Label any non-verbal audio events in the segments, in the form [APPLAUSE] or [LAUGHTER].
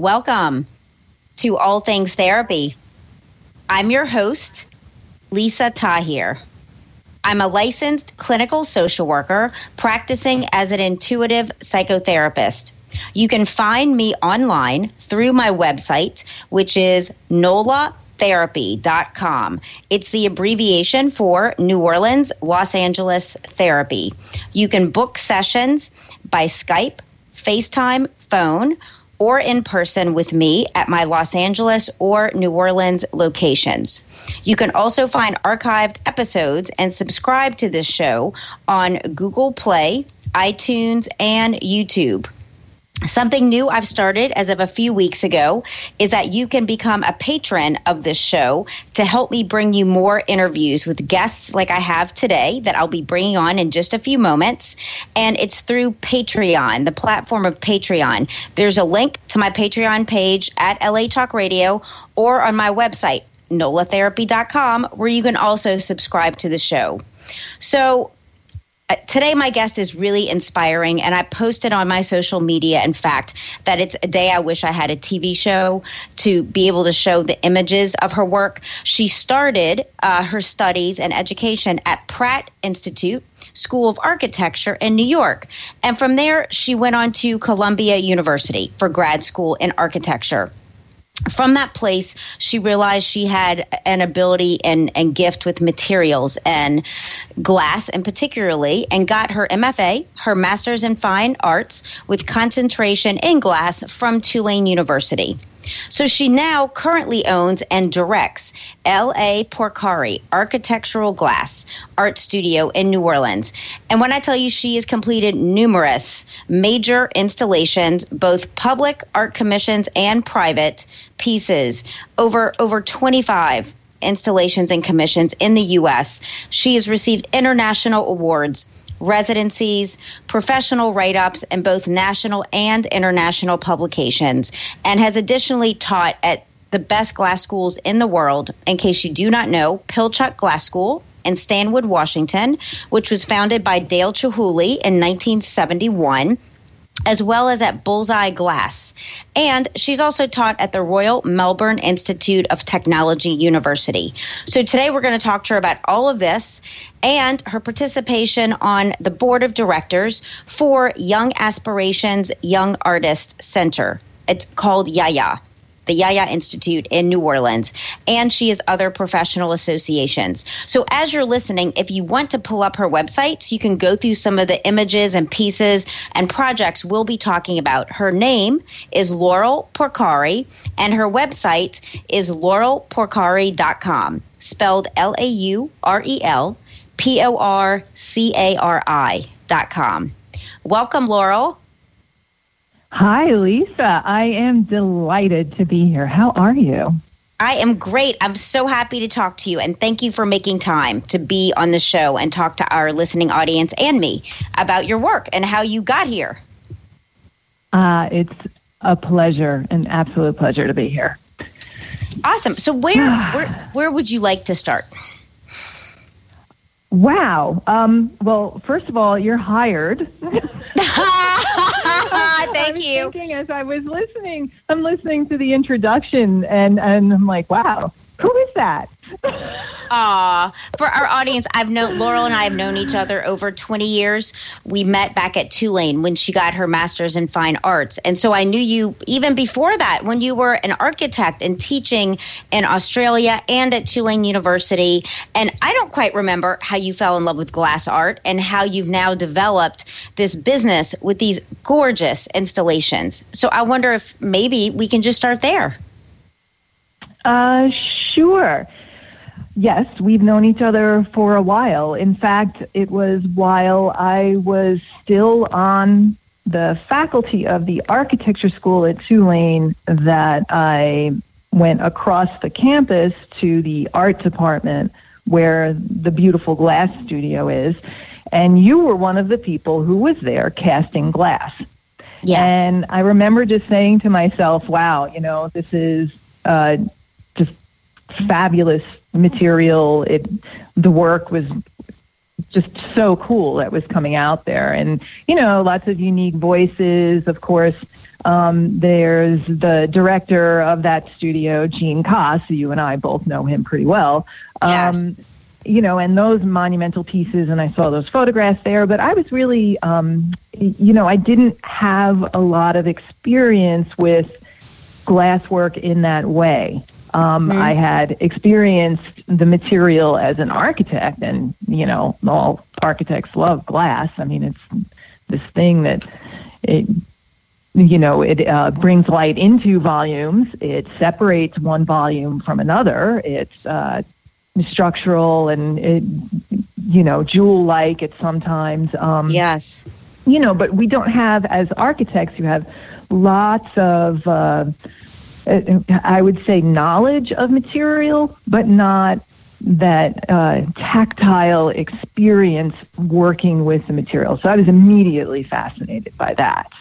Welcome to All Things Therapy. I'm your host, Lisa Tahir. I'm a licensed clinical social worker practicing as an intuitive psychotherapist. You can find me online through my website, which is nolatherapy.com. It's the abbreviation for New Orleans, Los Angeles Therapy. You can book sessions by Skype, FaceTime, phone, or in person with me at my Los Angeles or New Orleans locations. You can also find archived episodes and subscribe to this show on Google Play, iTunes, and YouTube. Something new I've started as of a few weeks ago is that you can become a patron of this show to help me bring you more interviews with guests like I have today that I'll be bringing on in just a few moments. And it's through Patreon, the platform of Patreon. There's a link to my Patreon page at LA Talk Radio or on my website, nolatherapy.com, where you can also subscribe to the show. So, today my guest is really inspiring and i posted on my social media in fact that it's a day i wish i had a tv show to be able to show the images of her work. She started uh, her studies and education at pratt institute school of architecture in new york. And from there she went on to columbia university for grad school in architecture from that place, she realized she had an ability and, and gift with materials and glass, and particularly, and got her MFA, her Master's in Fine Arts, with concentration in glass from Tulane University. So she now currently owns and directs L.A. Porcari Architectural Glass Art Studio in New Orleans. And when I tell you she has completed numerous major installations, both public art commissions and private pieces, over over 25 installations and commissions in the U.S. She has received international awards residencies, professional write ups, in both national and international publications, and has additionally taught at the best glass schools in the world. In case you do not know, Pilchuck Glass School in Stanwood, Washington, which was founded by Dale Chihuly in 1971 as well as at Bullseye Glass. And she's also taught at the Royal Melbourne Institute of Technology University. So today we're going to talk to her about all of this and her participation on the board of directors for Young Aspirations Young Artist Center. It's called Yaya the Yaya Institute in New Orleans, and she has other professional associations. So, as you're listening, if you want to pull up her website, you can go through some of the images and pieces and projects we'll be talking about. Her name is Laurel Porcari, and her website is laurelporcari.com, spelled L A U R E L P O R C A R I.com. Welcome, Laurel. Hi, Lisa. I am delighted to be here. How are you? I am great. I'm so happy to talk to you, and thank you for making time to be on the show and talk to our listening audience and me about your work and how you got here. Uh, it's a pleasure, an absolute pleasure to be here. Awesome. So, where [SIGHS] where where would you like to start? Wow. Um, well, first of all, you're hired. [LAUGHS] [LAUGHS] [LAUGHS] Thank I was you. Thinking as I was listening, I'm listening to the introduction, and and I'm like, wow, who is that? Aw. For our audience, I've known Laurel and I have known each other over 20 years. We met back at Tulane when she got her master's in fine arts. And so I knew you even before that when you were an architect and teaching in Australia and at Tulane University. And I don't quite remember how you fell in love with glass art and how you've now developed this business with these gorgeous installations. So I wonder if maybe we can just start there. Uh, sure. Yes, we've known each other for a while. In fact, it was while I was still on the faculty of the architecture school at Tulane that I went across the campus to the art department where the beautiful glass studio is. And you were one of the people who was there casting glass. Yes. And I remember just saying to myself, wow, you know, this is uh, just fabulous material. It, the work was just so cool that was coming out there. And, you know, lots of unique voices, of course. Um, there's the director of that studio, Gene Koss. You and I both know him pretty well. Um, Yes. You know, and those monumental pieces, and I saw those photographs there, but I was really, um, you know, I didn't have a lot of experience with glasswork in that way. Um, I had experienced the material as an architect, and you know, all architects love glass. I mean, it's this thing that it, you know, it uh, brings light into volumes. It separates one volume from another. It's uh, structural and it, you know, jewel-like. It's sometimes. Um, yes. you know, but we don't have, as architects, you have lots of, uh, I would say, knowledge of material, but not that uh, tactile experience working with the material. So I was immediately fascinated by that.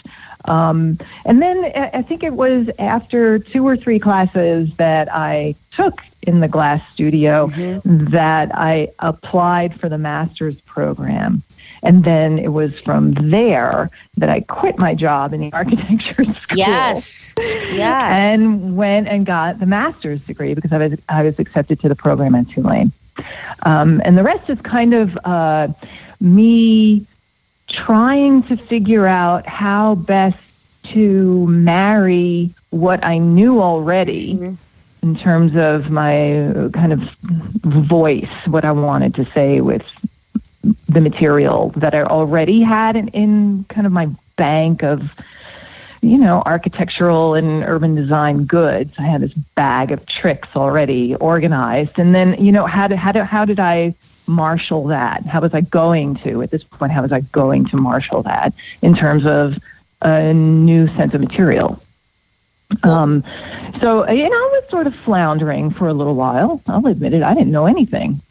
Um, and then I I think it was after two or three classes that I took in the glass studio that I applied for the master's program. And then it was from there that I quit my job in the [LAUGHS] architecture school. Yes. Yes. And went and got the master's degree because I was I was accepted to the program at Tulane. Um, and the rest is kind of uh, me trying to figure out how best to marry what I knew already in terms of my uh, kind of voice, what I wanted to say with the material that I already had in, in kind of my bank of, you know, architectural and urban design goods. I had this bag of tricks already organized, and then you know how did how did how did I marshal that? How was I going to at this point? How was I going to marshal that in terms of a new sense of material? Um, so you know, I was sort of floundering for a little while. I'll admit it. I didn't know anything.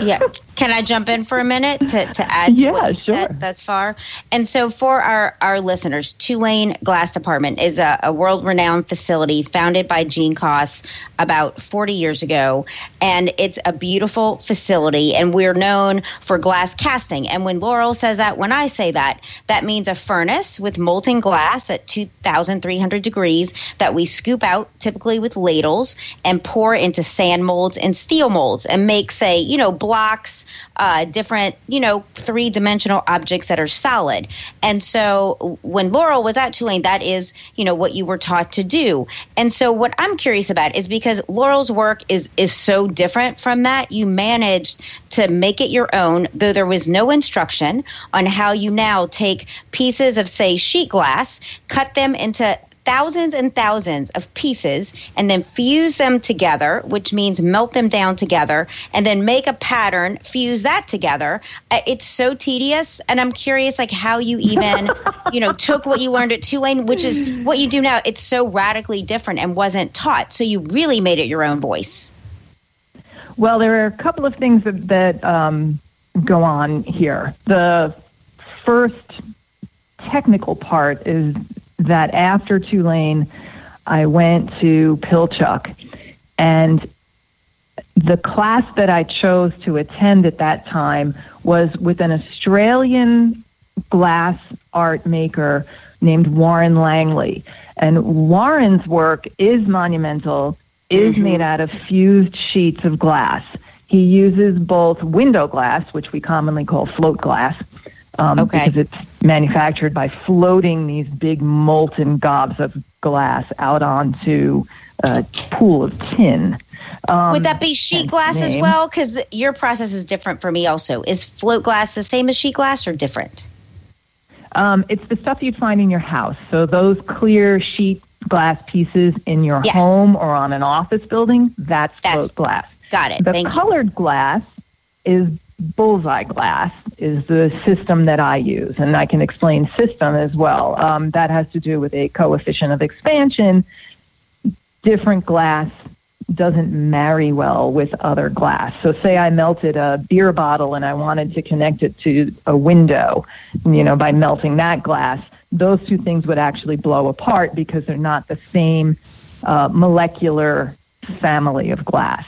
yeah. [LAUGHS] Can I jump in for a minute to, to add to Yeah, you sure. said thus far? And so for our, our listeners, Tulane Glass Department is a, a world renowned facility founded by Gene Koss about 40 years ago. And it's a beautiful facility. And we're known for glass casting. And when Laurel says that, when I say that, that means a furnace with molten glass at 2,300 degrees that we scoop out typically with ladles and pour into sand molds and steel molds and make, say, you know, blocks, uh, different, you know, three dimensional objects that are solid. And so when Laurel was at Tulane, that is, you know, what you were taught to do. And so what I'm curious about is because Laurel's work is is so different from that, you managed to make it your own, though there was no instruction on how you now take pieces of, say, sheet glass, cut them into thousands and thousands of pieces and then fuse them together, which means melt them down together, and then make a pattern, fuse that together. Uh, It's so tedious, and I'm curious, like how you even, [LAUGHS] you know, took what you learned at Tulane, which is what you do now. It's so radically different and wasn't taught, so you really made it your own voice. Well, there are a couple of things that, that um, go on here. The first technical part is that after Tulane, I went to Pilchuck, and the class that I chose to attend at that time was with an Australian glass art maker named Warren Langley. And Warren's work is monumental, is mm-hmm. made out of fused sheets of glass. He uses both window glass, which we commonly call float glass, um, Okay. because it's manufactured by floating these big molten gobs of glass out onto a pool of tin. Um, Would that be sheet glass the as well? Because your process is different for me also. Is float glass the same as sheet glass or different? Um, it's the stuff you'd find in your house. So those clear sheet glass pieces in your Yes. home or on an office building, that's, That's- float glass. Got it. The Thank you. colored glass is bullseye glass is the system that I use, and I can explain system as well. Um, that has to do with a coefficient of expansion. Different glass doesn't marry well with other glass. So, say I melted a beer bottle and I wanted to connect it to a window, you know, by melting that glass, those two things would actually blow apart because they're not the same uh, molecular family of glass.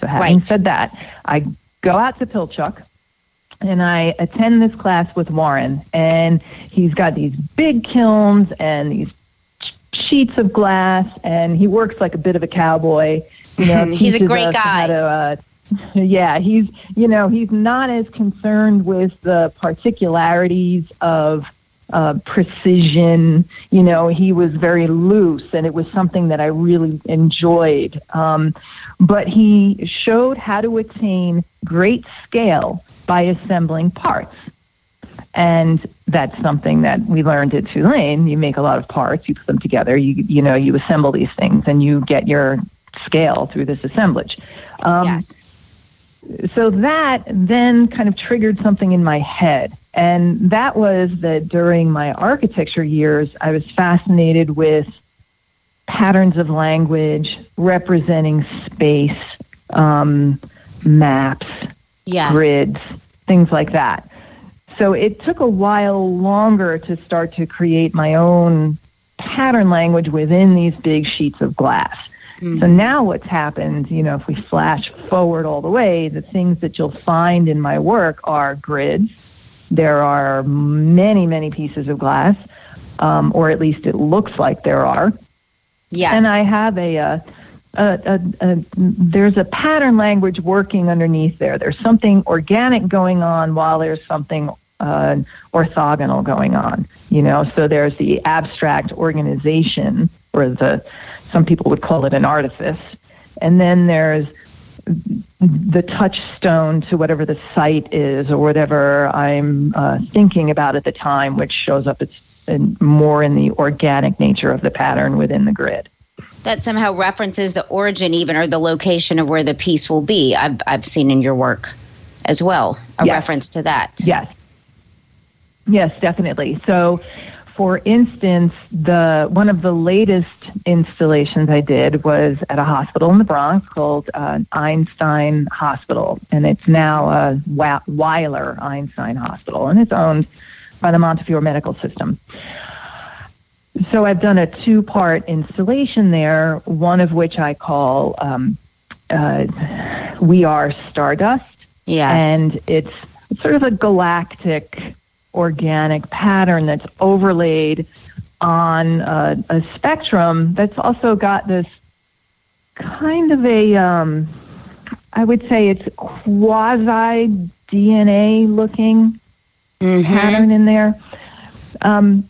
So, having Right. said that, I go out to Pilchuck and I attend this class with Warren, and he's got these big kilns and these sheets of glass, and he works like a bit of a cowboy. You know, [LAUGHS] He's a great guy. To, uh, [LAUGHS] yeah, he's you know he's not as concerned with the particularities of uh, precision. You know, he was very loose, and it was something that I really enjoyed. Um, but he showed how to attain great scale by assembling parts. And that's something that we learned at Tulane. You make a lot of parts, you put them together, you you know, you assemble these things, and you get your scale through this assemblage. Um, yes. So that then kind of triggered something in my head. And that was that during my architecture years, I was fascinated with patterns of language representing space, um, maps, Yes. grids, things like that. So it took a while longer to start to create my own pattern language within these big sheets of glass. So now what's happened, you know, if we flash forward all the way, the things that you'll find in my work are grids. There are many, many pieces of glass, um, or at least it looks like there are. Yes. And I have a, uh, a, a, a, there's a pattern language working underneath there. There's something organic going on while there's something uh, orthogonal going on. You know, so there's the abstract organization, or the some people would call it an artifice, and then there's the touchstone to whatever the site is or whatever I'm uh, thinking about at the time, which shows up as in, more in the organic nature of the pattern within the grid. that somehow references the origin even or the location of where the piece will be. I've I've seen in your work as well a Yes. reference to that. Yes. Yes, definitely. So, for instance, the one of the latest installations I did was at a hospital in the Bronx called uh, Einstein Hospital, and it's now a Weiler Einstein Hospital, and it's owned by the Montefiore Medical System. So I've done a two-part installation there, one of which I call um, uh, "We Are Stardust." Yes. and it's sort of a galactic organic pattern that's overlaid on a, a spectrum that's also got this kind of a um, I would say it's quasi DNA looking Mhm. pattern in there. Um,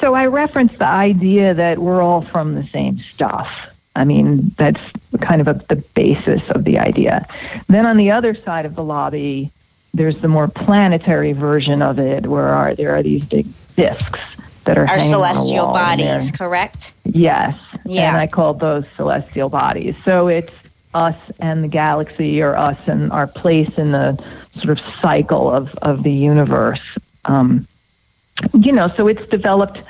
so I referenced the idea that we're all from the same stuff. I mean, that's kind of a, the basis of the idea. Then on the other side of the lobby, there's the more planetary version of it, where are, there are these big discs that are Our hanging on a celestial wall, and they're- bodies, correct? Yes. Yeah. And I called those celestial bodies. So it's us and the galaxy, or us and our place in the sort of cycle of, of the universe. Um, you know, so it's developed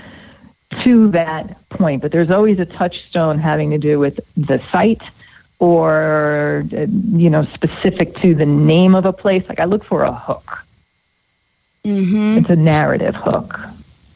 to that point, but there's always a touchstone having to do with the site or, uh, you know, specific to the name of a place. Like I look for a hook. Mm-hmm. It's a narrative hook.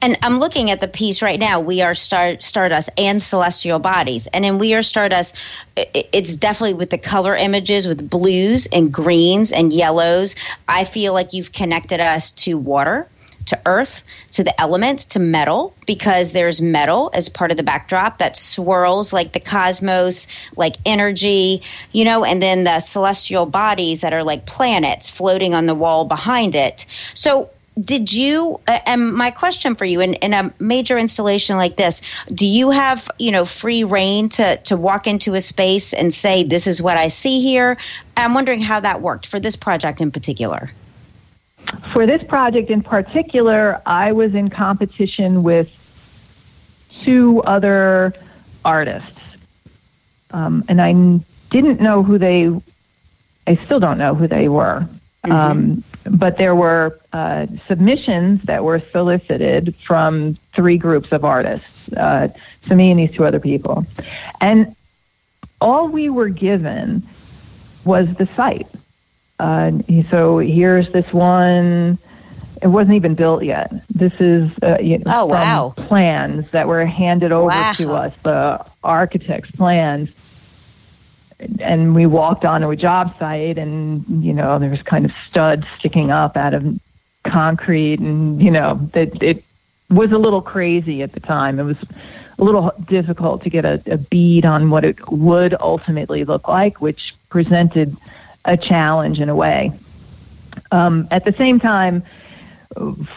And I'm looking at the piece right now. We are star, Stardust and Celestial Bodies. And in We Are Stardust, it's definitely with the color images with blues and greens and yellows. I feel like you've connected us to water, to earth, to the elements, to metal, because there's metal as part of the backdrop that swirls like the cosmos, like energy, you know, and then the celestial bodies that are like planets floating on the wall behind it. So, did you uh, and my question for you in, in a major installation like this do you have you know free reign to to walk into a space and say this is what i see here i'm wondering how that worked for this project in particular For this project in particular, I was in competition with two other artists. Um, and I didn't know who they, I still don't know who they were. Mm-hmm. Um, but there were uh, submissions that were solicited from three groups of artists, uh, to me and these two other people. And all we were given was the site. Uh, so here's this one. It wasn't even built yet. This is uh, you know, oh, from wow. plans that were handed over wow. to us, the architect's plans. And we walked onto a job site, and you know there was kind of studs sticking up out of concrete, and you know it, it was a little crazy at the time. It was a little difficult to get a, a bead on what it would ultimately look like, which presented a challenge in a way. Um, at the same time,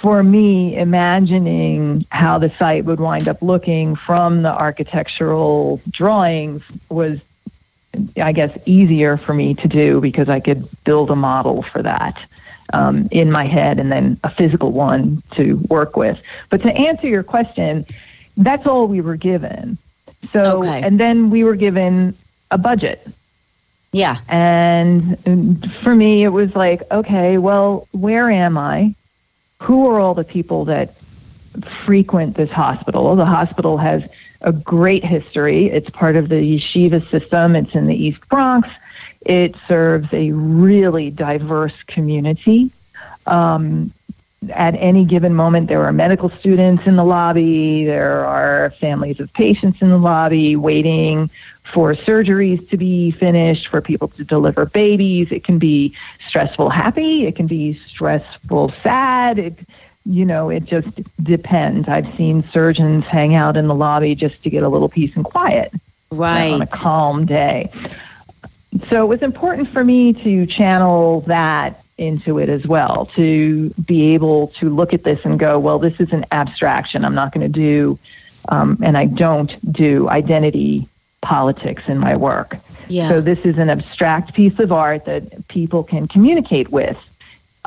for me, imagining how the site would wind up looking from the architectural drawings was, I guess, easier for me to do because I could build a model for that um, in my head and then a physical one to work with. But to answer your question, that's all we were given. So, okay. and then we were given a budget. Yeah. And for me, it was like, okay, well, where am I? Who are all the people that frequent this hospital? The hospital has a great history. It's part of the yeshiva system. It's in the East Bronx. It serves a really diverse community. Um, at any given moment, there are medical students in the lobby. There are families of patients in the lobby waiting for surgeries to be finished, for people to deliver babies. It can be stressful, happy. It can be stressful, sad. It, you know, it just depends. I've seen surgeons hang out in the lobby just to get a little peace and quiet right. on a calm day. So it was important for me to channel that into it as well to be able to look at this and go, well, this is an abstraction. I'm not going to do, um, and I don't do identity politics in my work. Yeah. So this is an abstract piece of art that people can communicate with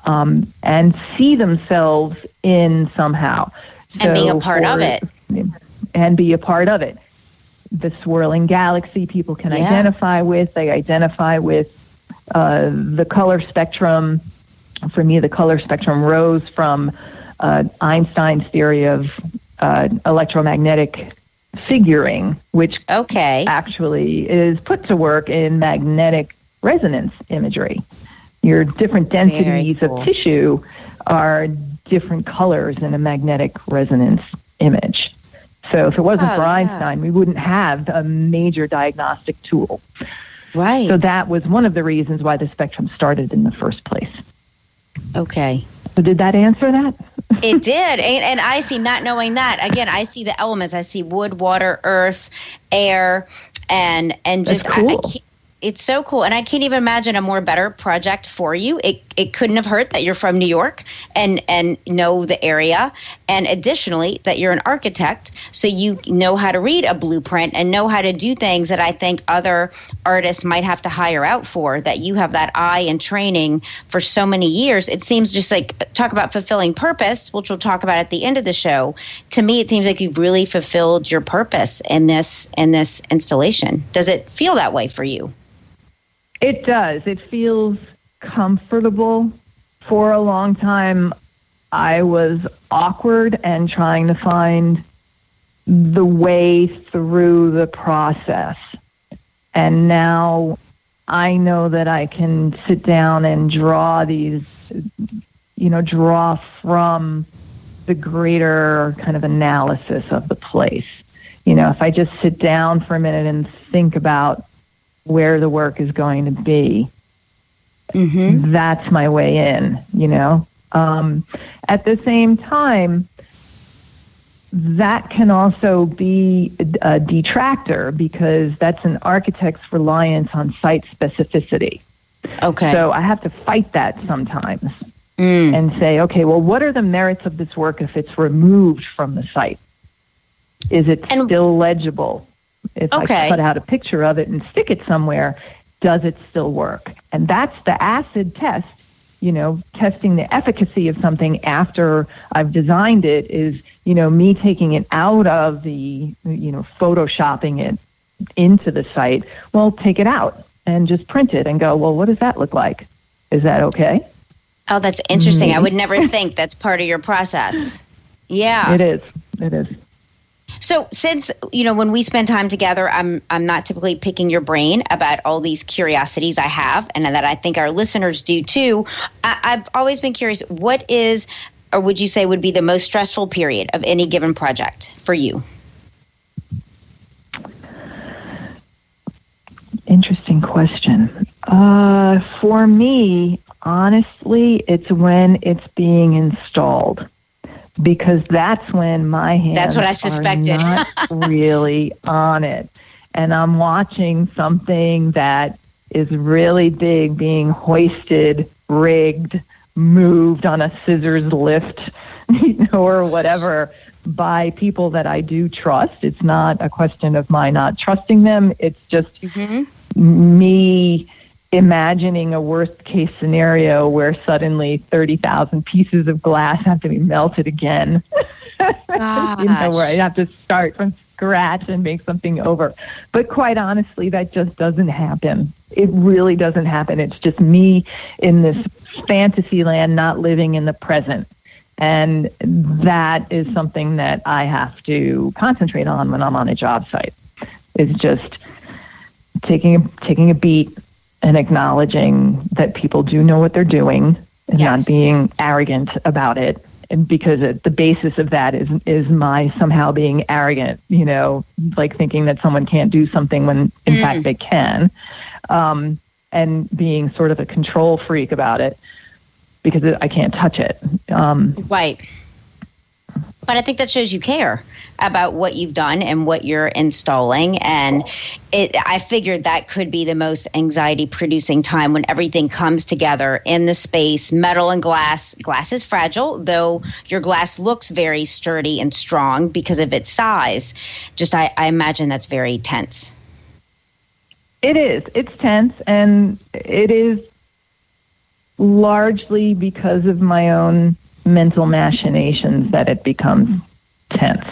um, and see themselves in somehow. And being a part for, of it. And be a part of it. The swirling galaxy people can yeah. identify with. They identify with uh, the color spectrum, for me, the color spectrum rose from uh, Einstein's theory of uh, electromagnetic figuring, which okay. actually is put to work in magnetic resonance imagery. Your different densities cool. of tissue are different colors in a magnetic resonance image. So if it wasn't oh, for yeah. Einstein, we wouldn't have a major diagnostic tool. Right. So that was one of the reasons why the spectrum started in the first place. Okay. So did that answer that? it [LAUGHS] did. And, and I see, not knowing that, again, I see the elements. I see wood, water, earth, air, and and just cool. I, I it's so cool. And i can't even imagine a more better project for you. It, it couldn't have hurt that you're from new york and and know the area. And additionally that you're an architect. So you know how to read a blueprint and know how to do things that i think other artists might have to hire out for that you have that eye and training for so many years. It seems just like talk about fulfilling purpose which we'll talk about at the end of the show. To me it seems like you've really fulfilled your purpose in this in this installation. Does it feel that way for you It does. It feels comfortable. For a long time, I was awkward and trying to find the way through the process. And now I know that I can sit down and draw these, you know, draw from the greater kind of analysis of the place. You know, if I just sit down for a minute and think about where the work is going to be. Mm-hmm. That's my way in, you know. Um, at the same time, that can also be a detractor because that's an architect's reliance on site specificity. Okay. So I have to fight that sometimes Mm. and say, okay, well, what are the merits of this work if it's removed from the site? Is it And- still legible? If Okay. I cut out a picture of it and stick it somewhere, does it still work? And that's the acid test. You know, testing the efficacy of something after I've designed it is, you know, me taking it out of the, you know, photoshopping it into the site. Well, take it out and just print it and go, well, what does that look like? Is that okay? Oh, that's interesting. I mm-hmm. would never think that's part of your process. [LAUGHS] Yeah. It is. It is. So since you know when we spend time together, I'm I'm not typically picking your brain about all these curiosities I have, and that I think our listeners do too. I, I've always been curious. What is, or would you say, would be the most stressful period of any given project for you? Interesting question. Uh, for me, honestly, it's when it's being installed because that's when my hands That's what I suspected. are not [LAUGHS] really on it. And I'm watching something that is really big being hoisted, rigged, moved on a scissors lift, [LAUGHS] you know, or whatever by people that I do trust. It's not a question of my not trusting them. It's just mm-hmm. me imagining a worst case scenario where suddenly 30,000 pieces of glass have to be melted again. [LAUGHS] you know, where I have to start from scratch and make something over. But quite honestly, that just doesn't happen. It really doesn't happen. It's just me in this fantasy land, not living in the present. And that is something that I have to concentrate on when I'm on a job site. Is just taking a, taking a beat and acknowledging that people do know what they're doing and Yes. not being arrogant about it. And because it, the basis of that is is my somehow being arrogant, you know, like thinking that someone can't do something when in Mm. fact they can, um, and being sort of a control freak about it because it, I can't touch it. Um, Right. But I think that shows you care about what you've done and what you're installing. And it, I figured that could be the most anxiety producing time when everything comes together in the space. Metal and glass. Glass is fragile, though your glass looks very sturdy and strong because of its size. Just, I, I imagine that's very tense. It is. It's tense, and it is largely because of my own mental machinations that it becomes tense.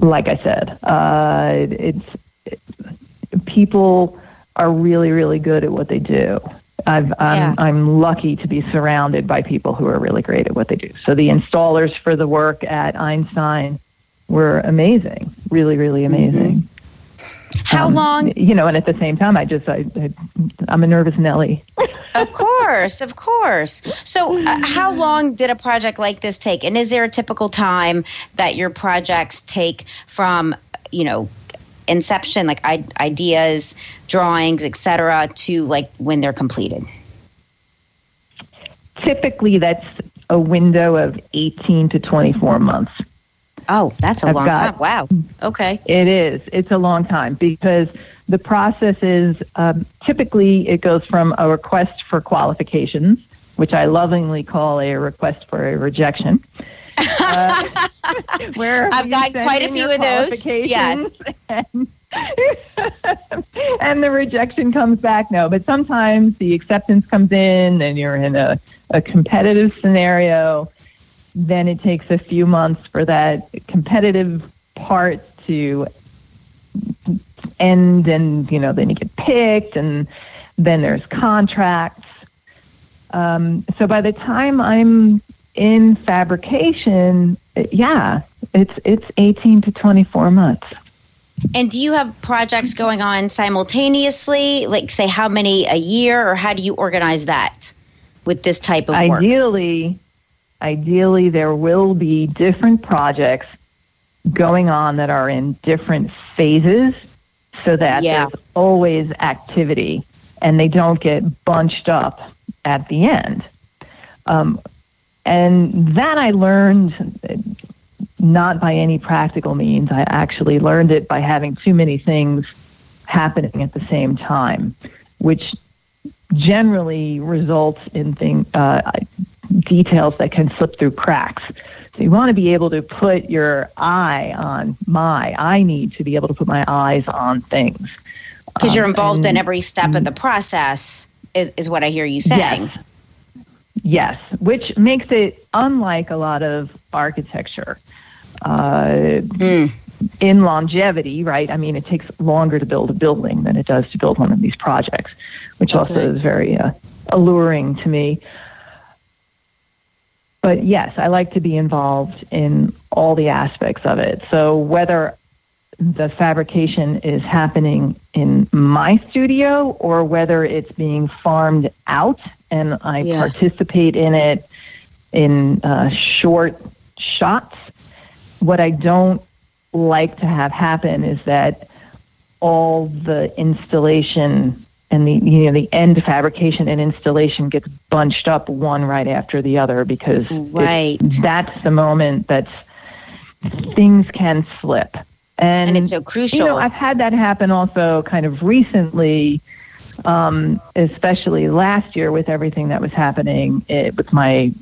Like I said, uh, it, it's people are really, really good at what they do. I've, I'm, Yeah. I'm lucky to be surrounded by people who are really great at what they do. So the installers for the work at Einstein were amazing, really, really amazing. How Um, long? You know, and at the same time, I just, I, I I'm a nervous Nelly. Of course, of course. So, uh, how long did a project like this take? And is there a typical time that your projects take from, you know, inception, like I- ideas, drawings, etc., to like when they're completed? Typically, that's a window of 18 to 24 months. Oh, that's a I've long got- time. Wow. Okay. It is. It's a long time because the process is um, typically it goes from a request for qualifications, which I lovingly call a request for a rejection. [LAUGHS] Uh, [LAUGHS] where I've gotten quite a few of those. qualifications And, [LAUGHS] and the rejection comes back. No, but sometimes the acceptance comes in and you're in a, a competitive scenario. Then it takes a few months for that competitive part to end and you know then you get picked and then there's contracts um, so by the time i'm in fabrication yeah it's it's 18 to 24 months And do you have projects going on simultaneously? Like, say, how many a year, or how do you organize that with this type of work? ideally ideally there will be different projects going on that are in different phases so that Yeah. there's always activity and they don't get bunched up at the end um, and that i learned not by any practical means i actually learned it by having too many things happening at the same time which generally results in thing, uh, details that can slip through cracks. So you want to be able to put your eye on my. I need to be able to put my eyes on things. Because you're Um, involved in every step of the process, is, is what I hear you saying. Yes. Yes, which makes it unlike a lot of architecture. Uh, Mm. in longevity, right? I mean, it takes longer to build a building than it does to build one of these projects, which also is very uh, alluring to me. But yes, I like to be involved in all the aspects of it. So whether the fabrication is happening in my studio or whether it's being farmed out and I Yeah. participate in it in uh, short shots. What I don't like to have happen is that all the installation and the you know the end fabrication and installation gets bunched up one right after the other because Right. that's the moment that things can slip and, And it's so crucial. you know i've had that happen also kind of recently um, especially last year with everything that was happening eh, with my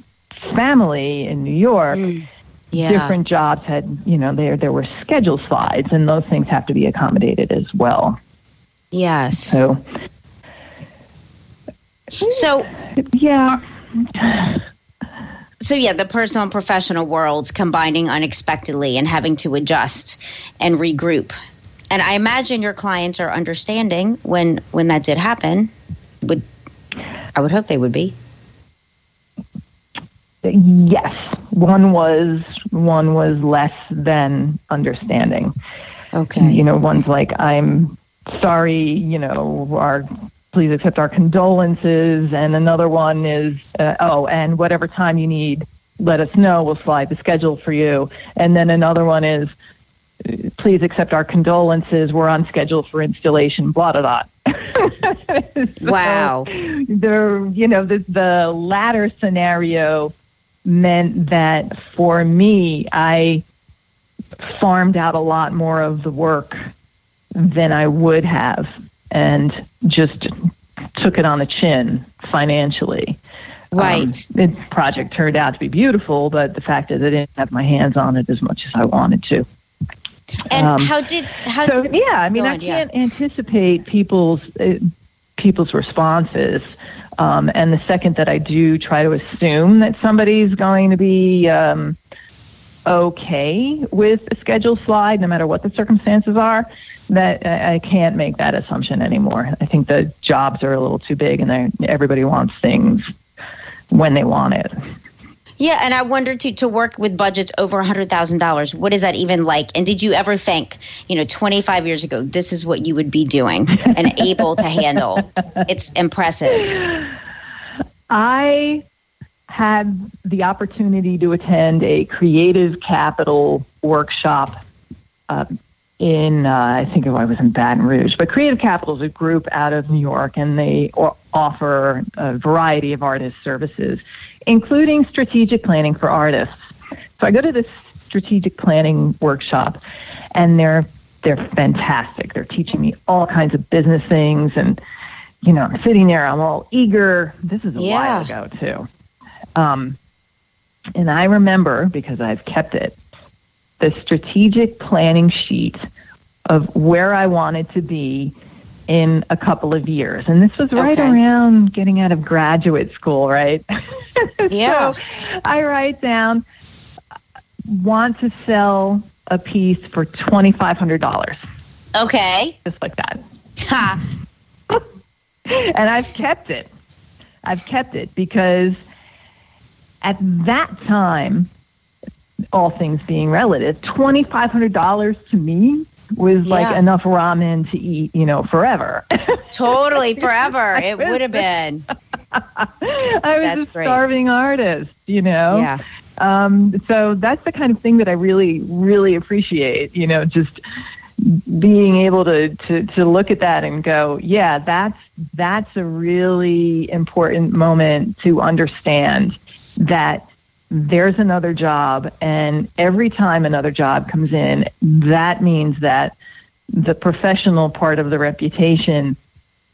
family in new york Mm. yeah. different jobs had you know there there were schedule slides and those things have to be accommodated as well Yes. so So, yeah so yeah, the personal and professional worlds combining unexpectedly and having to adjust and regroup. And I imagine your clients are understanding when when that did happen. Would I would hope they would be. yes one was one was less than understanding Okay. you know one's like i'm sorry you know our please accept our condolences. And another one is uh, oh and whatever time you need let us know. We'll slide the schedule for you. And then another one is please accept our condolences. We're on schedule for installation blah blah blah. [LAUGHS] So, Wow. the you know the the latter scenario meant that for me I farmed out a lot more of the work than I would have and just took it on the chin financially. Right. Um, the project turned out to be beautiful, but the fact is I didn't have my hands on it as much as I wanted to. and um, how did how So did, yeah, I mean, I can't anticipate people's uh, people's responses. Um, and the second that I do try to assume that somebody's going to be um, okay with a schedule slide, no matter what the circumstances are, that I I can't make that assumption anymore. I think the jobs are a little too big, and everybody wants things when they want it. Yeah, and I wonder too to work with budgets over a hundred thousand dollars. What is that even like? And did you ever think, you know, twenty five years ago, this is what you would be doing and [LAUGHS] able to handle? It's impressive. I had the opportunity to attend a creative capital workshop uh, in, uh, I think I was in Baton Rouge, but Creative Capital is a group out of New York, and they offer a variety of artist services, including strategic planning for artists. So I go to this strategic planning workshop, and they're they're fantastic. They're teaching me all kinds of business things, and you know, I'm sitting there, I'm all eager. This is a Yeah. while ago too. Um, and I remember because I've kept it, the strategic planning sheet of where I wanted to be in a couple of years. And this was right Okay. around getting out of graduate school, right? [LAUGHS] Yeah. so I write down want to sell a piece for $2500 Okay. just like that. Ha. [LAUGHS] and I've kept it. I've kept it because at that time, all things being relative, twenty five hundred dollars to me was like Yeah. enough ramen to eat, you know, forever. Totally [LAUGHS] forever. It would have been. [LAUGHS] I was That's a great. starving artist, you know. Yeah. Um, so that's the kind of thing that I really, really appreciate. You know, just being able to, to to look at that and go, yeah, that's that's a really important moment to understand that there's another job, and every time another job comes in, that means that the professional part of the reputation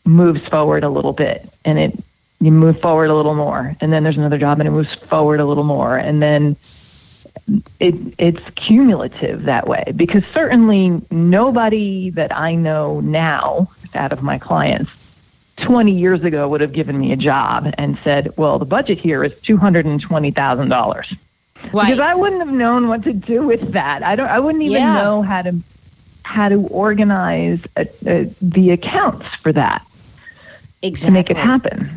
moves forward a little bit, and it you move forward a little more, and then there's another job, and it moves forward a little more, and then it it's cumulative that way. Because certainly nobody that I know now out of my clients 20 years ago would have given me a job and said, "Well, the budget here is $220,000." Because I wouldn't have known what to do with that. I don't I wouldn't even Yeah. know how to how to organize uh uh the accounts for that exactly. to make it happen.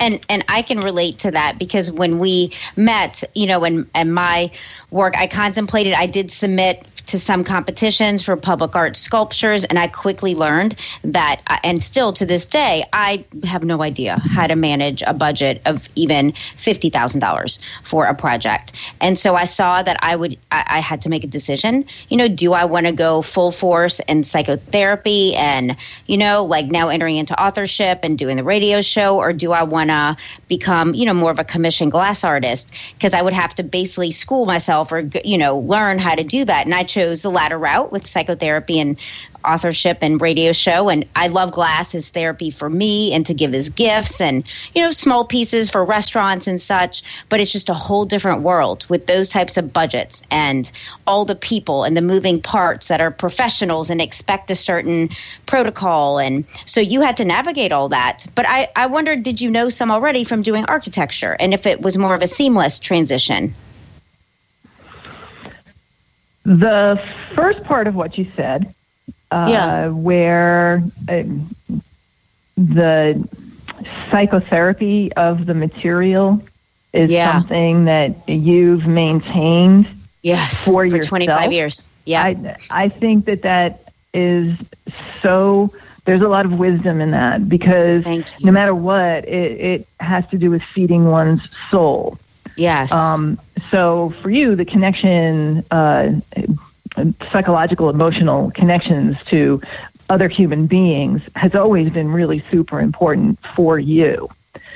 and and I can relate to that because when we met, you know, and in my work, I contemplated. I did submit to some competitions for public art sculptures, and I quickly learned that, uh, and still to this day, I have no idea how to manage a budget of even fifty thousand dollars for a project. And so I saw that I would, I, I had to make a decision. You know, do I want to go full force in psychotherapy and, you know, like now entering into authorship and doing the radio show, or do I want to become, you know, more of a commission glass artist? Because I would have to basically school myself or, you know, learn how to do that. And I chose the latter route with psychotherapy and authorship and radio show. And i love glass as therapy for me and to give as gifts and you know small pieces for restaurants and such. But it's just a whole different world with those types of budgets and all the people and the moving parts that are professionals and expect a certain protocol. And so you had to navigate all that. But i i wondered did you know some already from doing architecture? And if it was more of a seamless transition The first part of what you said, uh, Yeah. where uh, the psychotherapy of the material is Yeah. something that you've maintained yes For for 25 years yeah I, I think that that is so. There's a lot of wisdom in that because no matter what, it, it has to do with feeding one's soul. Yes Um, so for you, the connection, uh, psychological, emotional connections to other human beings has always been really super important for you.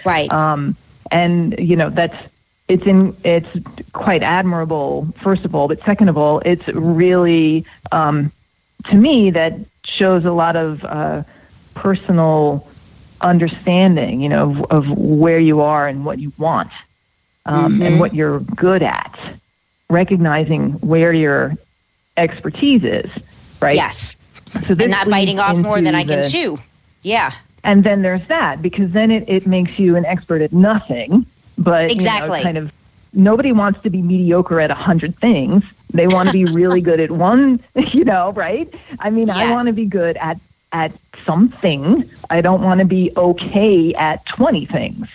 right Um, and you know that's it's in it's quite admirable. First of all, but second of all, it's really um, to me that shows a lot of uh, personal understanding. You know of, of where you are and what you want um, Mhm. and what you're good at. Recognizing where your expertise is, right? yes So and not biting off more than i can the- chew yeah and then there's that because then it, it makes you an expert at nothing but you know, Exactly. kind of nobody wants to be mediocre at a hundred things they want to be [LAUGHS] really good at one [LAUGHS] you know right i mean i want to be good at at something i don't want to be okay at 20 things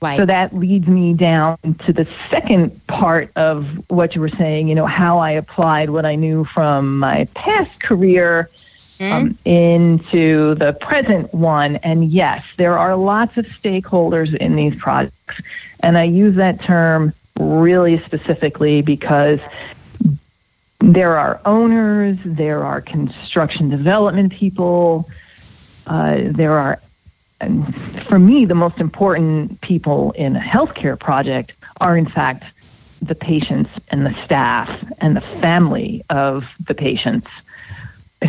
right so that leads me down to the second part of what you were saying, you know, how I applied what I knew from my past career um, into the present one. And yes, there are lots of stakeholders in these projects. And I use that term really specifically because there are owners, there are construction development people, uh, there are for me, the most important people in a healthcare project are, in fact, the patients and the staff and the family of the patients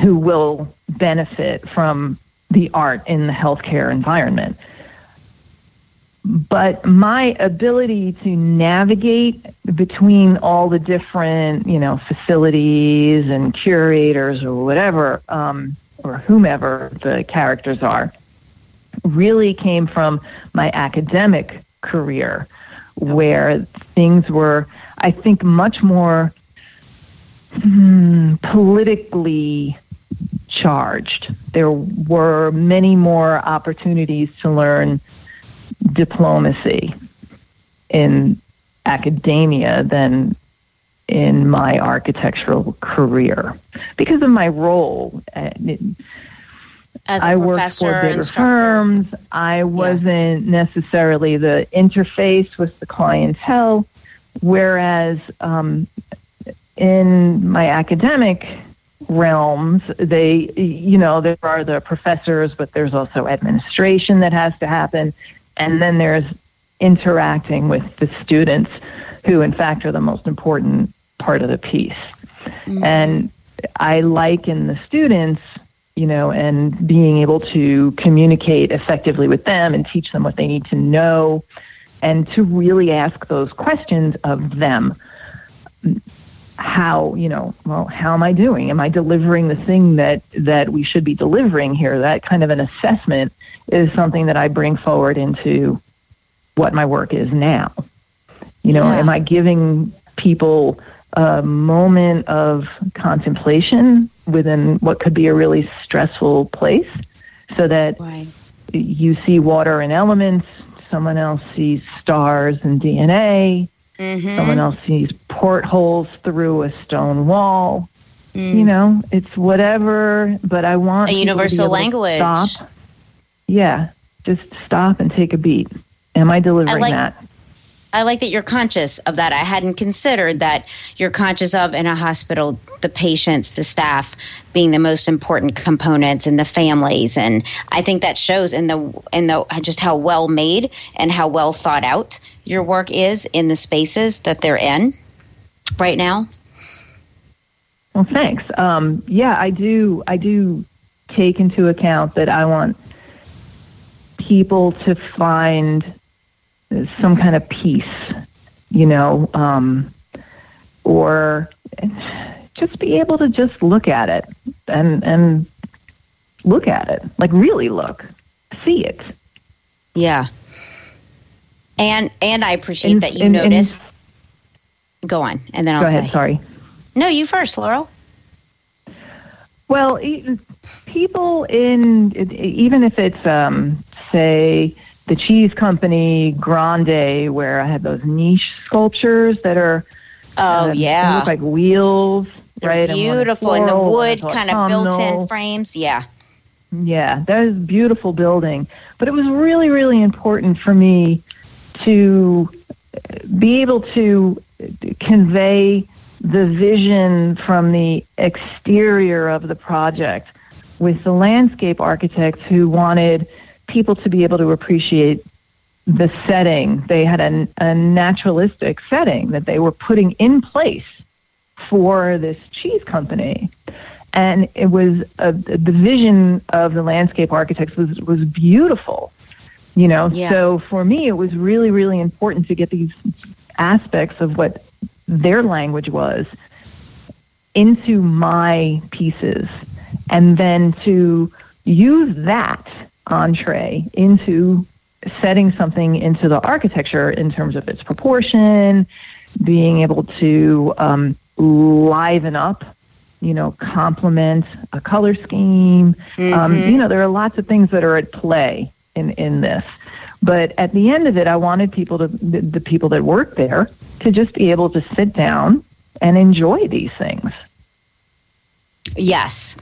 who will benefit from the art in the healthcare environment. But my ability to navigate between all the different, you know, facilities and curators or whatever, um, or whomever the characters are, really came from my academic career, where things were, I think, much more hmm, politically charged. There were many more opportunities to learn diplomacy in academia than in my architectural career because of my role. As a I worked for bigger firms. I wasn't necessarily the interface with the clientele, whereas um, in my academic realms, they, you know, there are the professors, but there's also administration that has to happen, and then there's interacting with the students, who in fact are the most important part of the piece. And I liken the students you know, and being able to communicate effectively with them and teach them what they need to know and to really ask those questions of them. How, you know, well, how am I doing? Am I delivering the thing that, that we should be delivering here? That kind of an assessment is something that I bring forward into what my work is now. You know, Yeah. am I giving people a moment of contemplation within what could be a really stressful place so that Right. you see water and elements Someone else sees stars and DNA. Mm-hmm. Someone else sees portholes through a stone wall. Mm. You know, it's whatever, but I want A people to be universal language. Stop. Yeah, just stop and take a beat. Am I delivering like- that? I like that you're conscious of that. I hadn't considered that you're conscious of in a hospital the patients, the staff being the most important components and the families and I think that shows in the in the just how well made and how well thought out your work is in the spaces that they're in right now. Well, thanks. Um, yeah, I do. I do take into account that I want people to find some kind of peace, you know, um, or just be able to just look at it and and look at it, like really look, see it. Yeah. And and I appreciate And- that you and- and- notice Go on, and then I'll Go ahead. say. Sorry. No, you first, Laurel. Well, people in even if it's um, say the cheese company Grande, where I had those niche sculptures that are Oh uh, yeah. look like wheels, They're right? and beautiful and the wood kind of built in frames. Yeah. Yeah, that is a beautiful building. But it was really, really important for me to be able to convey the vision from the exterior of the project with the landscape architects who wanted people to be able to appreciate the setting. They had a, a naturalistic setting that they were putting in place for this cheese company and it was uh, the vision of the landscape architects was was beautiful you know Yeah. so for me it was really really important to get these aspects of what their language was into my pieces and then to use that entree into setting something into the architecture in terms of its proportion being able to um, liven up you know, complement a color scheme. Um, you know, there are lots of things that are at play in, in this. But at the end of it, I wanted people to, the, the people that work there, to just be able to sit down and enjoy these things. Yes.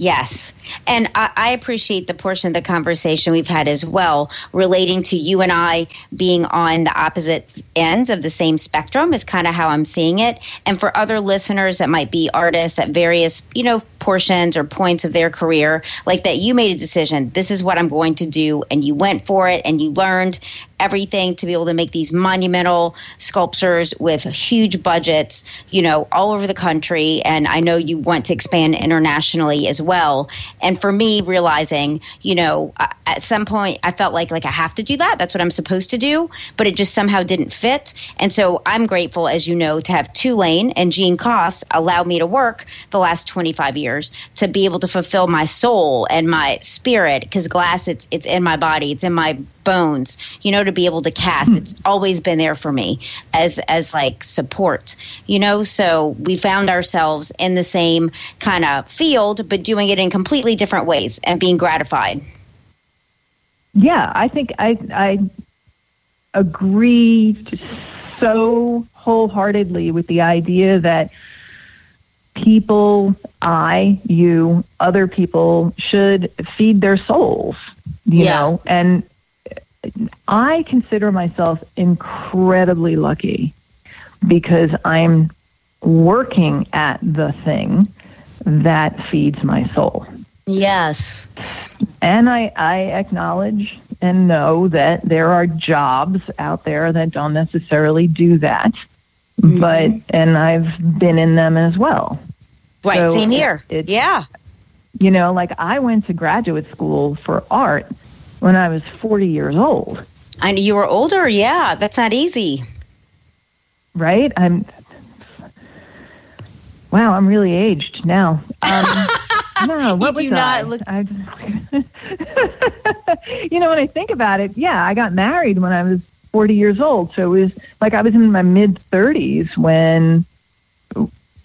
Yes. And I, I appreciate the portion of the conversation we've had as well, relating to you and I being on the opposite ends of the same spectrum, is kind of how I'm seeing it. And for other listeners that might be artists at various, you know, portions or points of their career, like that you made a decision, this is what I'm going to do, and you went for it and you learned everything to be able to make these monumental sculptures with huge budgets, you know, all over the country. And I know you want to expand internationally as well. And for me, realizing, you know, at some point I felt like like I have to do that. That's what I'm supposed to do, but it just somehow didn't fit. And so I'm grateful, as you know, to have Tulane and Gene Koss allow me to work the last 25 years to be able to fulfill my soul and my spirit. Because glass it's it's in my body, it's in my bones you know to be able to cast. Hmm. It's always been there for me as as like support you know? So we found ourselves in the same kind of field but doing it in completely different ways and being gratified. Yeah, I think I I agree so wholeheartedly with the idea that people, I, you, other people should feed their souls, you Yeah. know, and I consider myself incredibly lucky because I'm working at the thing that feeds my soul. yes And I, I acknowledge and know that there are jobs out there that don't necessarily do that. Mm-hmm. But, and I've been in them as well. right So same here it- yeah You know, like I went to graduate school for art when I was 40 years old, And you were older yeah that's not easy right? I'm, wow, I'm really aged now. Um, [LAUGHS] no, what You was do not I? look- I [LAUGHS] you know, when I think about it, yeah, I got married when I was 40 years old. So it was like I was in my mid 30s when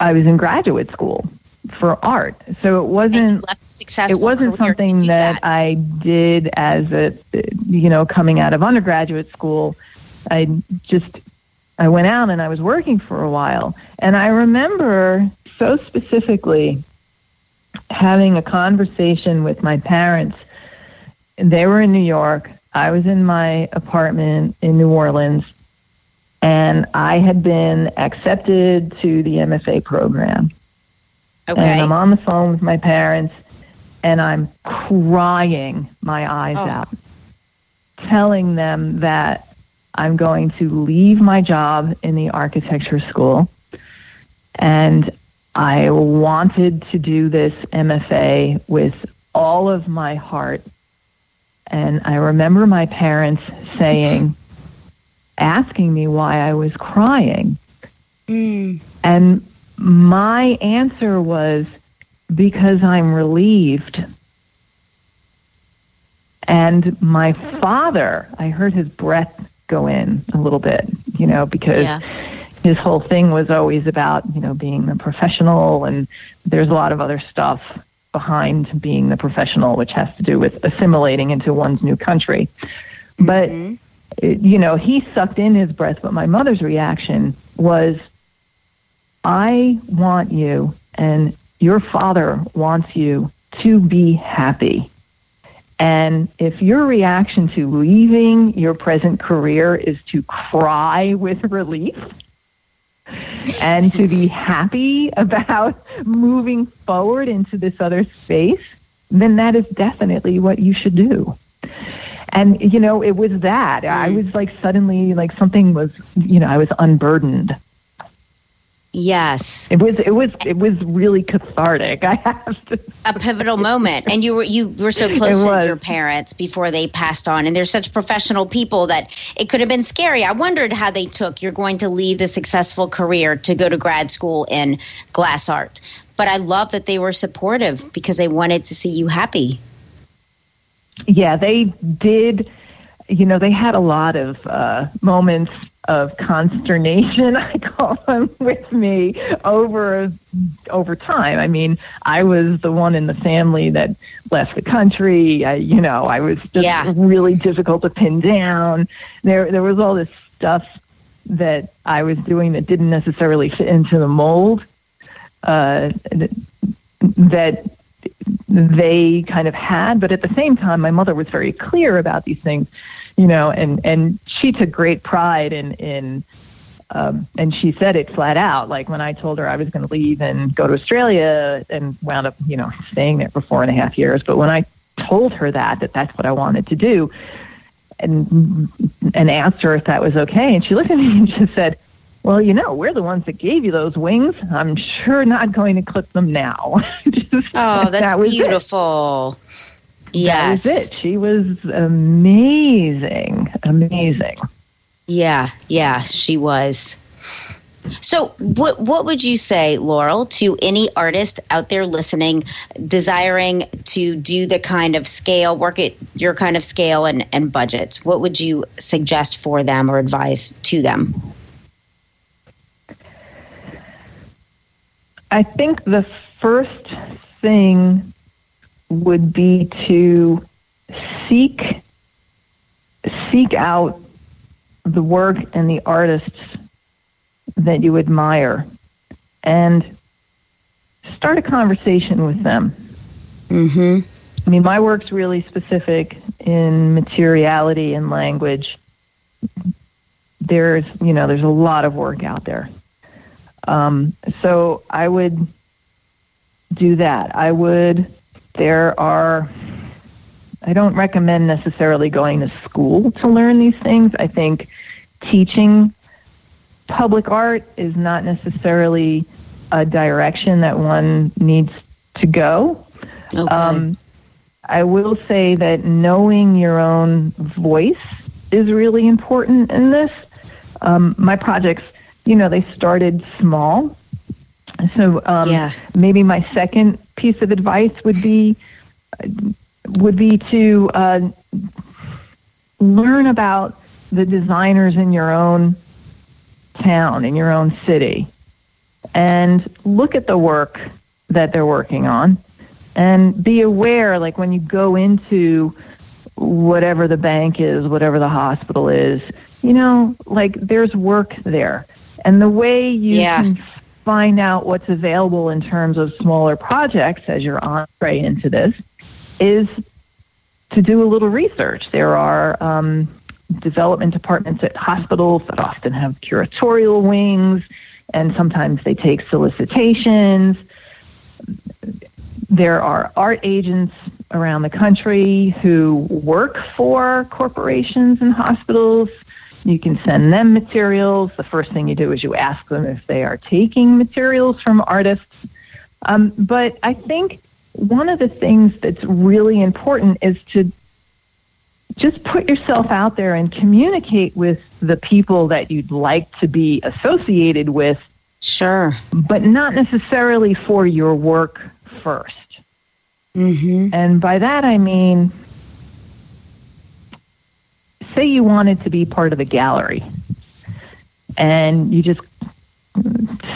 I was in graduate school. for art. So it wasn't it wasn't something that, that, I did as a you know coming out of undergraduate school. I just I went out and I was working for a while, and I remember so specifically having a conversation with my parents. They were in New York. I was in my apartment in New Orleans, and I had been accepted to the MFA program. Okay. And I'm on the phone with my parents, and I'm crying my eyes oh. out, telling them that I'm going to leave my job in the architecture school. And I wanted to do this MFA with all of my heart. And I remember my parents saying, [LAUGHS] asking me why I was crying. Mm. And my answer was because I'm relieved. And my father, I heard his breath go in a little bit, you know, because yeah. his whole thing was always about, you know, being the professional and there's a lot of other stuff behind being the professional, which has to do with assimilating into one's new country. But, mm-hmm. it, you know, he sucked in his breath, but my mother's reaction was, I want you and your father wants you to be happy. And if your reaction to leaving your present career is to cry with relief and to be happy [LAUGHS] about moving forward into this other space, then that is definitely what you should do. And, you know, it was that. I mm. was like suddenly, like something was, you know, I was unburdened Yes. It was it was it was really cathartic. I have to a pivotal moment. And you were you were so [LAUGHS] close to your parents before they passed on and they're such professional people that it could have been scary. I wondered how they took you're going to leave the successful career to go to grad school in glass art. But I love that they were supportive because they wanted to see you happy. Yeah, they did you know, they had a lot of uh, moments of consternation, [LAUGHS] I call them, with me over over time. I mean, I was the one in the family that left the country. I, you know, I was just yeah. really difficult to pin down. There, there was all this stuff that I was doing that didn't necessarily fit into the mold. Uh, that they kind of had, but at the same time, my mother was very clear about these things you know, and and she took great pride in in um, and she said it flat out. Like when I told her I was going to leave and go to Australia, and wound up, you know, staying there for four and a half years. But when I told her that that that's what I wanted to do, and and asked her if that was okay, and she looked at me and just said, "Well, you know, we're the ones that gave you those wings. I'm sure not going to clip them now." [LAUGHS] just, oh, that's that beautiful. It. Yes. That was it. She was amazing. Amazing. Yeah, yeah, she was. So, what what would you say, Laurel, to any artist out there listening, desiring to do the kind of scale, work at your kind of scale and, and budgets? What would you suggest for them or advise to them? I think the first thing would be to seek seek out the work and the artists that you admire and start a conversation with them. Mm-hmm. I mean, my work's really specific in materiality and language. There's, you know, there's a lot of work out there. Um, so I would do that. I would there are, I don't recommend necessarily going to school to learn these things. I think teaching public art is not necessarily a direction that one needs to go. Okay. Um, I will say that knowing your own voice is really important in this. Um, my projects, you know, they started small. So um, yeah. maybe my second piece of advice would be would be to uh, learn about the designers in your own town, in your own city, and look at the work that they're working on and be aware like when you go into whatever the bank is, whatever the hospital is, you know, like there's work there. And the way you Yeah. can find out what's available in terms of smaller projects as you're on your entree into this is to do a little research. There are um, development departments at hospitals that often have curatorial wings, and sometimes they take solicitations. There are art agents around the country who work for corporations and hospitals. You can send them materials. The first thing you do is you ask them if they are taking materials from artists. Um, but I think one of the things that's really important is to just put yourself out there and communicate with the people that you'd like to be associated with, Sure. but not necessarily for your work first. Mm-hmm. And by that I mean, say you wanted to be part of the gallery and you just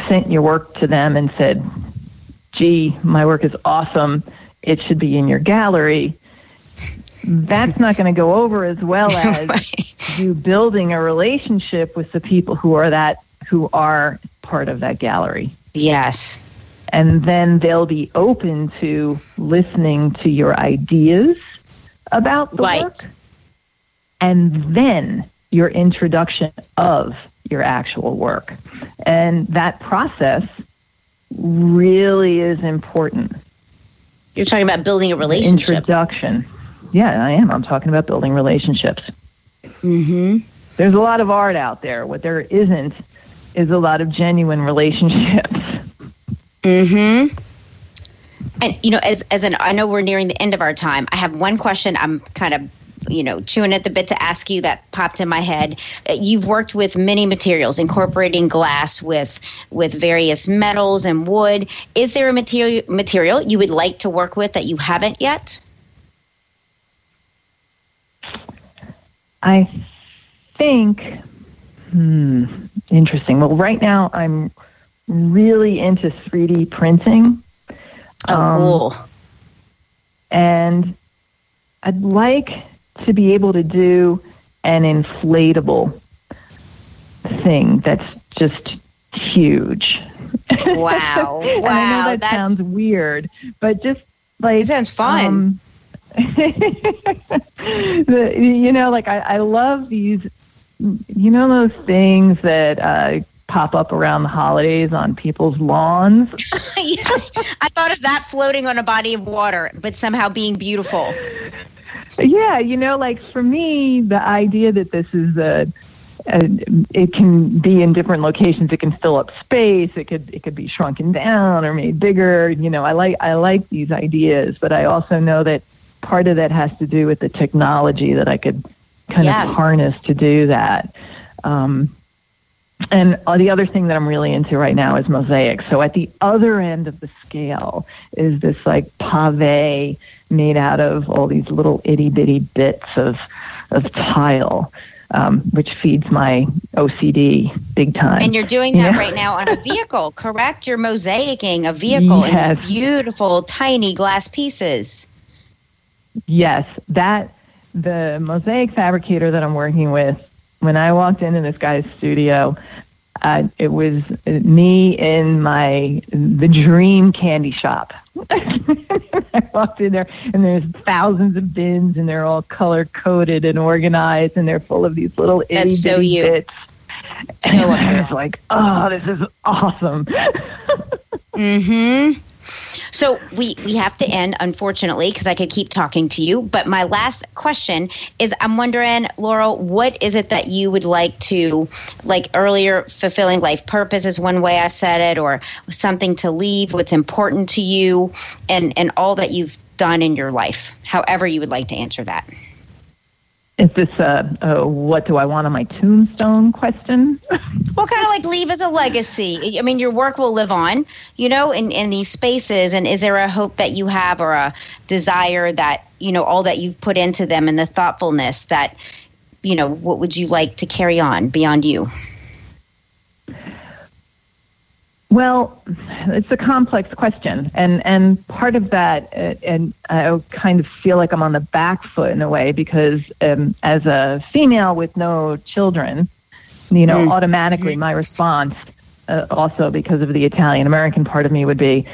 sent your work to them and said, gee, my work is awesome. It should be in your gallery. That's not going to go over as well [LAUGHS] as you building a relationship with the people who are that who are part of that gallery Yes. and then they'll be open to listening to your ideas about the Right. work and then your introduction of your actual work and that process really is important You're talking about building a relationship. introduction yeah i am i'm talking about building relationships mm-hmm. there's a lot of art out there what there isn't is a lot of genuine relationships Mm-hmm. And you know, as as an I know we're nearing the end of our time. I have one question. I'm kind of you know chewing at the bit to ask you that popped in my head. Uh, You've worked with many materials, incorporating glass with with various metals and wood. Is there a material material you would like to work with that you haven't yet? I think, hmm, interesting. Well, right now I'm really into 3D printing. Oh, Um, cool. And I'd like to be able to do an inflatable thing that's just huge. Wow. [LAUGHS] and I know Wow, that that's- sounds weird, but just like It sounds fun. um, [LAUGHS] the, you know, like I, I love these. You know those things that uh, pop up around the holidays on people's lawns. [LAUGHS] yes, I thought of that floating on a body of water, but somehow being beautiful. Yeah, you know, like for me, the idea that this is a, a it can be in different locations. It can fill up space. It could it could be shrunken down or made bigger. You know, I like I like these ideas, but I also know that part of that has to do with the technology that I could kind Yes. of harness to do that. Um, and uh, the other thing that I'm really into right now is mosaic. So at the other end of the scale is this like pave made out of all these little itty bitty bits of of tile, um, which feeds my OCD big time. And you're doing that Yeah. right now on a vehicle, [LAUGHS] correct? You're mosaicing a vehicle in Yes. these beautiful, tiny glass pieces. Yes, that the mosaic fabricator that I'm working with. When I walked into this guy's studio, uh, it was me in my the dream candy shop. [LAUGHS] I walked in there, and there's thousands of bins, and they're all color coded and organized, and they're full of these little itty so bitty you. bits. So [LAUGHS] and I was like, "Oh, this is awesome!" [LAUGHS] Mm-hmm. So we we have to end, unfortunately, because I could keep talking to you. But my last question is: I'm wondering, Laurel, what is it that you would like to, like earlier, fulfilling life purpose is one way I said it, or something to leave, what's important to you, and and all that you've done in your life. However, you would like to answer that. Is this a, a what do I want on my tombstone question? Well, kind of like leave as a legacy. I mean, your work will live on, you know, in, in these spaces. And is there a hope that you have or a desire that, you know, all that you've put into them and the thoughtfulness that, you know, what would you like to carry on beyond you? Well, it's a complex question, and and part of that, uh, and I kind of feel like I'm on the back foot in a way because um, as a female with no children, you know, mm. automatically my response, uh, also because of the Italian American part of me, would be,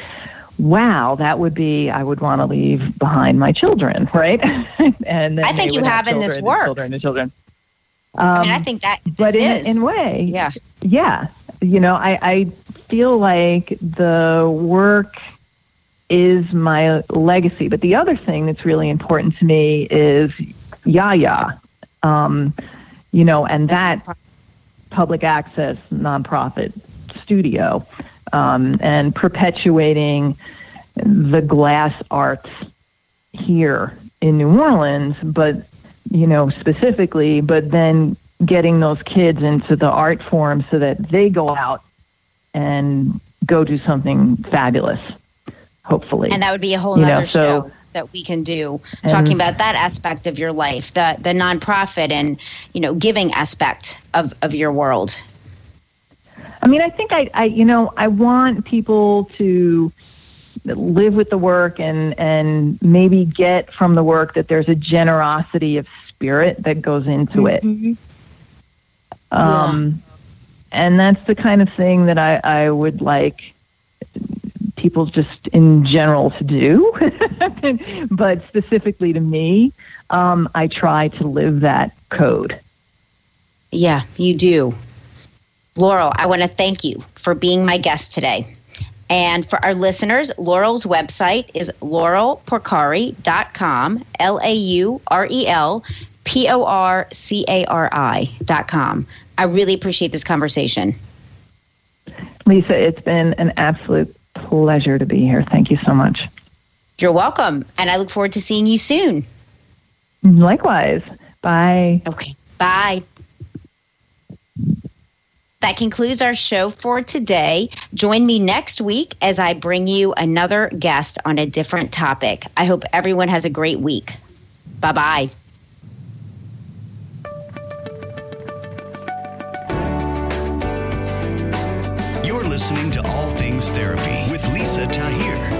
"Wow, that would be I would want to leave behind my children, [LAUGHS] right?" and I think you have, have in this work. Children and children. Um, I mean, I think that, but in is. in way, yeah, yeah. You know, I, I feel like the work is my legacy. But the other thing that's really important to me is Yaya, um, you know, and that public access nonprofit studio um, and perpetuating the glass arts here in New Orleans, but you know specifically, but then getting those kids into the art form so that they go out and go do something fabulous, hopefully. And that would be a whole other show that we can do talking about that aspect of your life, the the nonprofit and, you know, giving aspect of, of your world. I mean, I think I, I you know, I want people to live with the work and and maybe get from the work that there's a generosity of spirit that goes into mm-hmm. it. Um, yeah. And that's the kind of thing that I, I would like people just in general to do. [LAUGHS] but specifically to me, um, I try to live that code. Yeah, you do. Laurel, I want to thank you for being my guest today. And for our listeners, Laurel's website is laurelporcari.com, L A U R E L P O R C A R com. I really appreciate this conversation. Lisa, it's been an absolute pleasure to be here. Thank you so much. You're welcome. And I look forward to seeing you soon. Likewise. Bye. Okay. Bye. That concludes our show for today. Join me next week as I bring you another guest on a different topic. I hope everyone has a great week. Bye bye. Listening to All Things Therapy with Lisa Tahir,